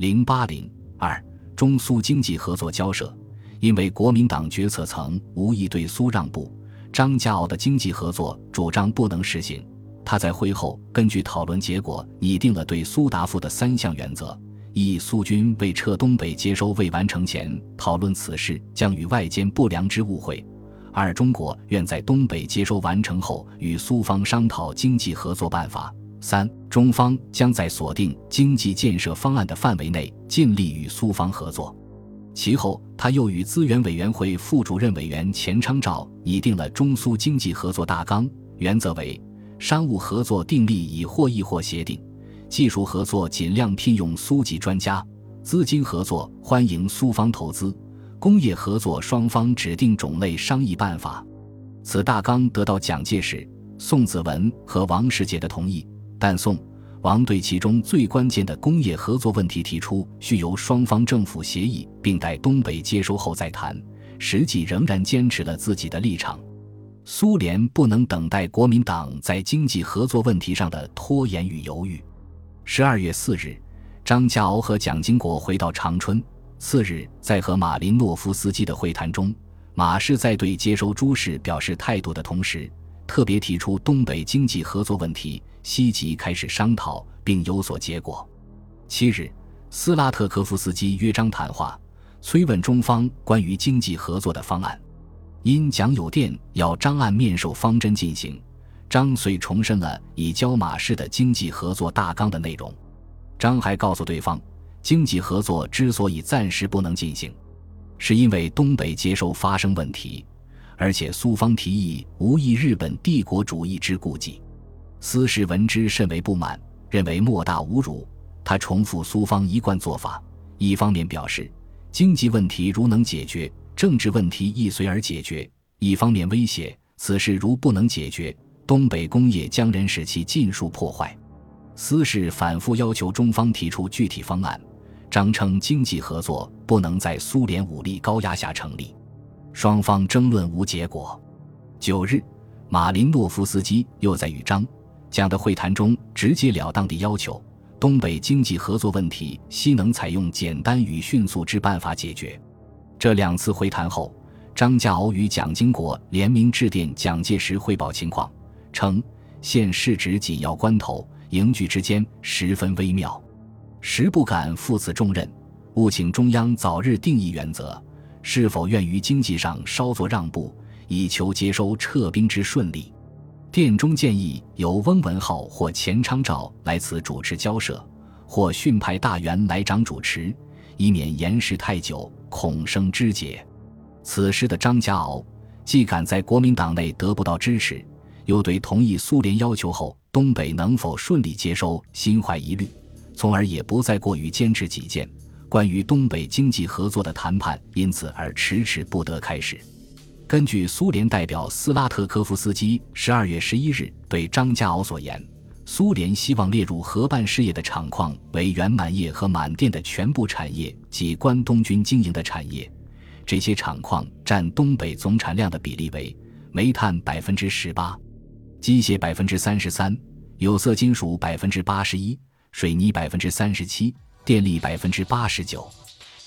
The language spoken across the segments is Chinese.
零八零二中苏经济合作交涉，因为国民党决策层无意对苏让步，张家敖的经济合作主张不能实行。他在会后根据讨论结果拟定了对苏答复的三项原则：一、苏军未撤东北接收未完成前，讨论此事将与外间不良之误会；二、中国愿在东北接收完成后与苏方商讨经济合作办法；三、中方将在锁定经济建设方案的范围内尽力与苏方合作。其后，他又与资源委员会副主任委员钱昌照拟定了中苏经济合作大纲，原则为。商务合作订立以或议或协定，技术合作尽量聘用苏籍专家，资金合作欢迎苏方投资，工业合作双方指定种类商议办法。此大纲得到蒋介石、宋子文和王世杰的同意，但宋、王对其中最关键的工业合作问题提出需由双方政府协议，并待东北接收后再谈，实际仍然坚持了自己的立场。苏联不能等待国民党在经济合作问题上的拖延与犹豫。十二月四日，张家敖和蒋经国回到长春。次日，在和马林诺夫斯基的会谈中，马氏在对接收朱氏表示态度的同时，特别提出东北经济合作问题，希吉开始商讨并有所结果。七日，斯拉特科夫斯基约张谈话，催问中方关于经济合作的方案。因蒋有电要张按面授方针进行，张遂重申了以交马式的经济合作大纲的内容。张还告诉对方，经济合作之所以暂时不能进行，是因为东北接收发生问题，而且苏方提议无异日本帝国主义之顾忌。司事闻之甚为不满，认为莫大侮辱。他重复苏方一贯做法，一方面表示经济问题如能解决。政治问题亦随而解决。一方面威胁此事如不能解决，东北工业将人使其尽数破坏。司事反复要求中方提出具体方案。张称经济合作不能在苏联武力高压下成立。双方争论无结果。九日，马林诺夫斯基又在与张蒋的会谈中直截了当地要求东北经济合作问题悉能采用简单与迅速之办法解决。这两次会谈后，张家敖与蒋经国联名致电蒋介石汇报情况，称现市值紧要关头，营局之间十分微妙，实不敢负此重任，务请中央早日定义原则，是否愿于经济上稍作让步，以求接收撤兵之顺利。电中建议由翁文浩或钱昌照来此主持交涉，或训派大员来掌主持，以免延时太久。恐生枝节。此时的张家敖既敢在国民党内得不到支持，又对同意苏联要求后东北能否顺利接收心怀疑虑，从而也不再过于坚持己见。关于东北经济合作的谈判因此而迟迟不得开始。根据苏联代表斯拉特科夫斯基十二月十一日对张家敖所言。苏联希望列入合办事业的厂矿为原满业和满电的全部产业及关东军经营的产业，这些厂矿占东北总产量的比例为煤炭百分之十八，机械百分之三十三，有色金属百分之八十一，水泥百分之三十七，电力百分之八十九。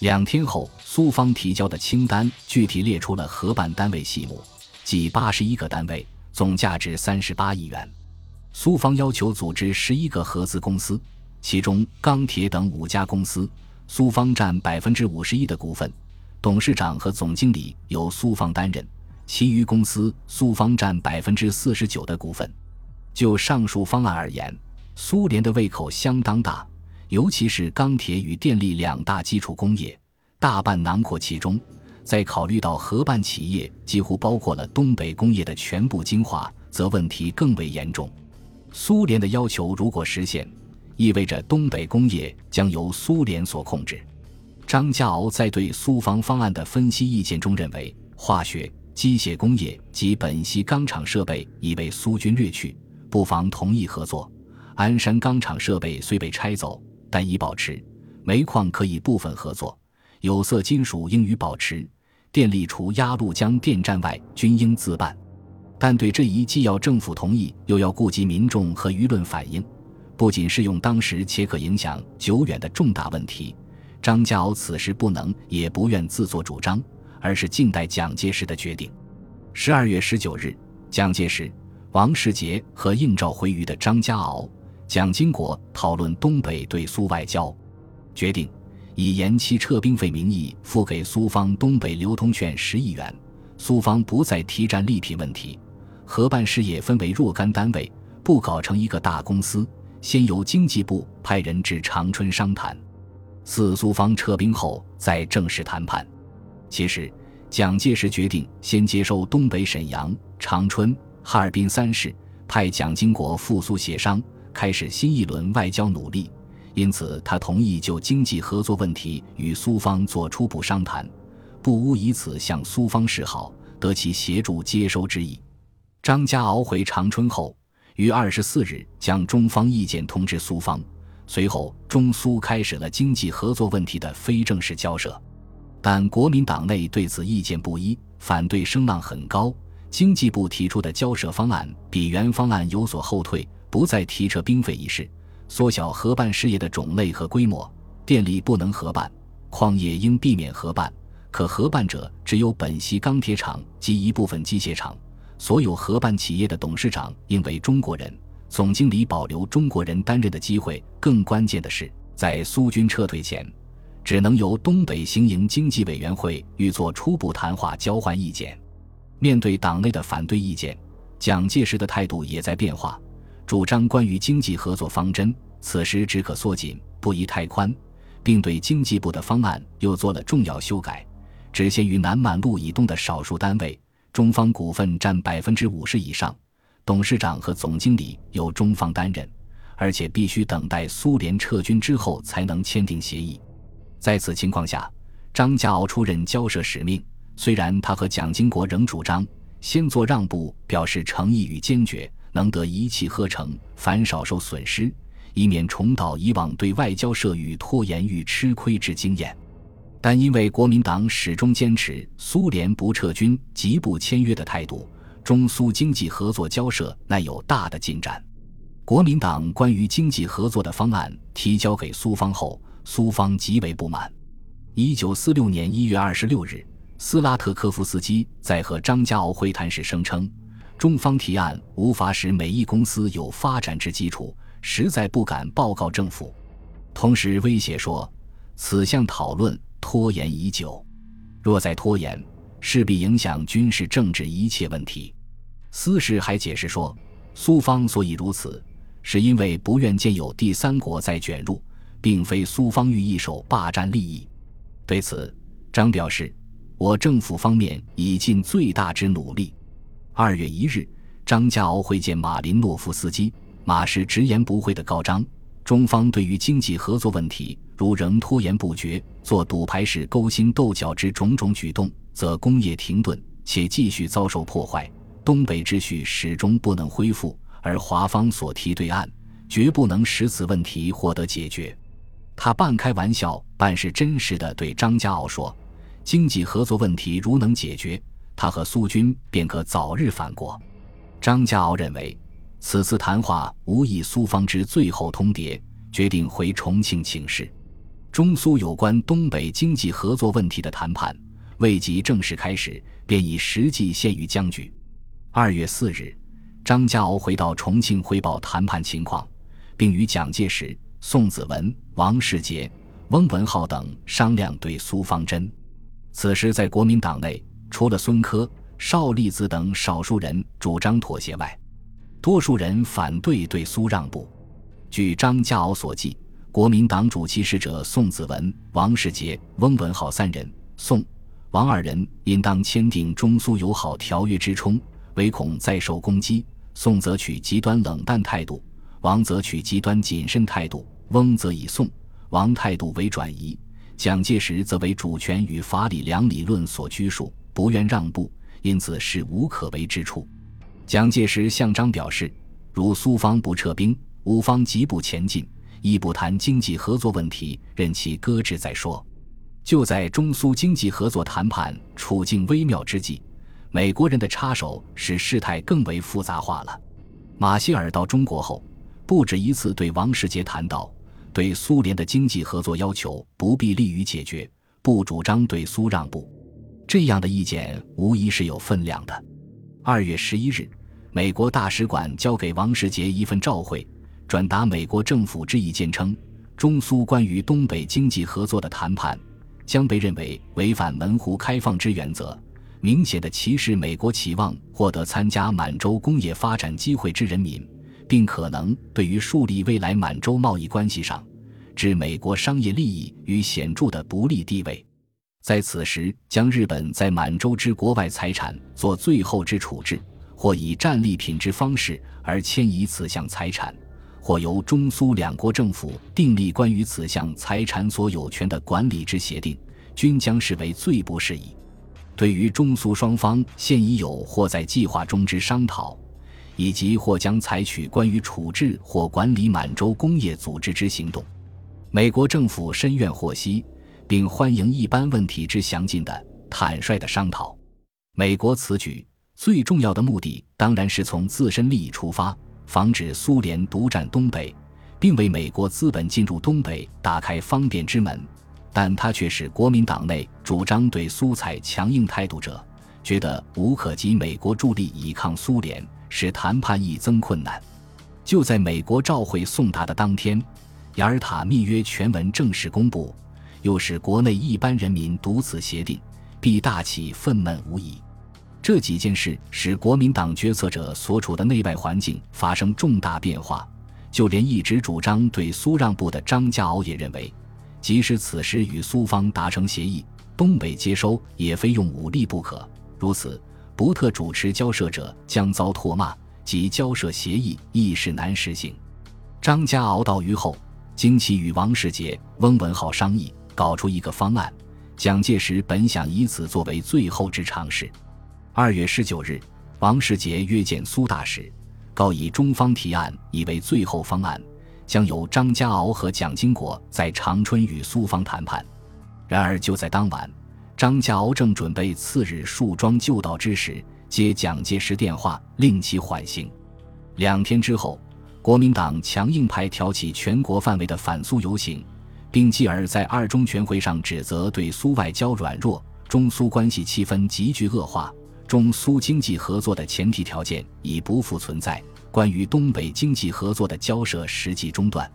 两天后，苏方提交的清单具体列出了合办单位细目，即八十一个单位，总价值三十八亿元。苏方要求组织十一个合资公司，其中钢铁等五家公司，苏方占百分之五十一的股份，董事长和总经理由苏方担任，其余公司苏方占百分之四十九的股份。就上述方案而言，苏联的胃口相当大，尤其是钢铁与电力两大基础工业，大半囊括其中。在考虑到合办企业几乎包括了东北工业的全部精华，则问题更为严重。苏联的要求如果实现，意味着东北工业将由苏联所控制。张家敖在对苏方方案的分析意见中认为，化学、机械工业及本溪钢厂设备已被苏军掠去，不妨同意合作。鞍山钢厂设备虽被拆走，但已保持。煤矿可以部分合作，有色金属应予保持。电力除鸭绿江电站外，均应自办。但对这一既要政府同意，又要顾及民众和舆论反应，不仅适用当时且可影响久远的重大问题，张家敖此时不能也不愿自作主张，而是静待蒋介石的决定。十二月十九日，蒋介石、王世杰和应召回渝的张家敖、蒋经国讨论东北对苏外交，决定以延期撤兵费名义付给苏方东北流通券十亿元，苏方不再提战利品问题，合办事业分为若干单位，不搞成一个大公司。先由经济部派人至长春商谈，四苏方撤兵后再正式谈判。其实，蒋介石决定先接收东北沈阳、长春、哈尔滨三市，派蒋经国赴苏协商，开始新一轮外交努力。因此，他同意就经济合作问题与苏方做初步商谈，不无以此向苏方示好，得其协助接收之意。张家敖回长春后。于二十四日将中方意见通知苏方，随后中苏开始了经济合作问题的非正式交涉，但国民党内对此意见不一，反对声浪很高。经济部提出的交涉方案比原方案有所后退，不再提撤兵费一事，缩小合办事业的种类和规模，电力不能合办，矿业应避免合办，可合办者只有本溪钢铁厂及一部分机械厂。所有合办企业的董事长应为中国人，总经理保留中国人担任的机会。更关键的是，在苏军撤退前，只能由东北行营经济委员会预做初步谈话，交换意见。面对党内的反对意见，蒋介石的态度也在变化，主张关于经济合作方针，此时只可缩紧，不宜太宽，并对经济部的方案又做了重要修改，只限于南满路以东的少数单位。中方股份占百分之五十以上，董事长和总经理由中方担任，而且必须等待苏联撤军之后才能签订协议。在此情况下，张家敖出任交涉使命。虽然他和蒋经国仍主张先做让步，表示诚意与坚决，能得一气呵成，反少受损失，以免重蹈以往对外交涉与拖延与吃亏之经验。但因为国民党始终坚持苏联不撤军即不签约的态度，中苏经济合作交涉乃有大的进展。国民党关于经济合作的方案提交给苏方后，苏方极为不满。一九四六年一月二十六日，斯拉特科夫斯基在和张家敖会谈时声称，中方提案无法使美意公司有发展之基础，实在不敢报告政府。同时威胁说，此项讨论。拖延已久，若再拖延，势必影响军事政治一切问题。司使还解释说，苏方所以如此，是因为不愿见有第三国再卷入，并非苏方欲一手霸占利益。对此，张表示，我政府方面已尽最大之努力。二月一日，张家敖会见马林诺夫斯基，马氏直言不讳地告张。中方对于经济合作问题，如仍拖延不决，做赌牌式勾心斗角之种种举动，则工业停顿，且继续遭受破坏，东北秩序始终不能恢复。而华方所提对案，绝不能使此问题获得解决。他半开玩笑，半是真实的对张家敖说：“经济合作问题如能解决，他和苏军便可早日返国。”张家敖认为。此次谈话无异苏方之最后通牒，决定回重庆请示。中苏有关东北经济合作问题的谈判未及正式开始，便已实际陷于僵局。二月四日，张家敖回到重庆汇报谈判情况，并与蒋介石、宋子文、王世杰、翁文浩等商量对苏方针。此时，在国民党内，除了孙科、邵力子等少数人主张妥协外，多数人反对对苏让步。据张家敖所记，国民党主席使者宋子文、王世杰、翁文浩三人，宋、王二人应当签订中苏友好条约之冲，唯恐再受攻击。宋则取极端冷淡态度，王则取极端谨慎态度。翁则以宋、王态度为转移，蒋介石则为主权与法理两理论所拘束，不愿让步，因此是无可为之处。蒋介石向张表示，如苏方不撤兵，吾方即不前进，亦不谈经济合作问题，任其搁置再说。就在中苏经济合作谈判处境微妙之际，美国人的插手使事态更为复杂化了。马歇尔到中国后，不止一次对王世杰谈到，对苏联的经济合作要求不必利于解决，不主张对苏让步。这样的意见无疑是有分量的。二月十一日，美国大使馆交给王世杰一份照会，转达美国政府之意见称，中苏关于东北经济合作的谈判将被认为违反门户开放之原则，明显的歧视美国期望获得参加满洲工业发展机会之人民。并可能对于树立未来满洲贸易关系上，置美国商业利益于显著的不利地位。在此时，将日本在满洲之国外财产做最后之处置，或以战利品之方式而迁移此项财产，或由中苏两国政府订立关于此项财产所有权的管理之协定，均将视为最不适宜。对于中苏双方现已有或在计划中之商讨。以及或将采取关于处置或管理满洲工业组织之行动，美国政府深愿获悉，并欢迎一般问题之详尽的、坦率的商讨。美国此举最重要的目的，当然是从自身利益出发，防止苏联独占东北，并为美国资本进入东北打开方便之门。但它却使国民党内主张对苏采强硬态度者，觉得无可及美国助力抵抗苏联。使谈判易增困难。就在美国召回送达的当天，雅尔塔密约全文正式公布，又使国内一般人民读此协定，必大起愤懑无疑。这几件事使国民党决策者所处的内外环境发生重大变化。就连一直主张对苏让步的张家敖也认为，即使此时与苏方达成协议，东北接收也非用武力不可。如此。不特主持交涉者将遭唾骂，及交涉协议亦是难实行。张家敖到渝后，经其与王世杰、翁文浩商议，搞出一个方案。蒋介石本想以此作为最后之尝试。二月十九日，王世杰约见苏大使，告以中方提案以为最后方案，将由张家敖和蒋经国在长春与苏方谈判。然而就在当晚。张家敖正准备次日束装就道之时，接蒋介石电话，令其缓行。两天之后，国民党强硬派挑起全国范围的反苏游行，并继而在二中全会上指责对苏外交软弱，中苏关系气氛急剧恶化，中苏经济合作的前提条件已不复存在，关于东北经济合作的交涉实际中断。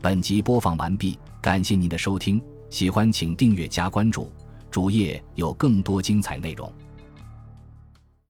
本集播放完毕，感谢您的收听。喜欢请订阅加关注，主页有更多精彩内容。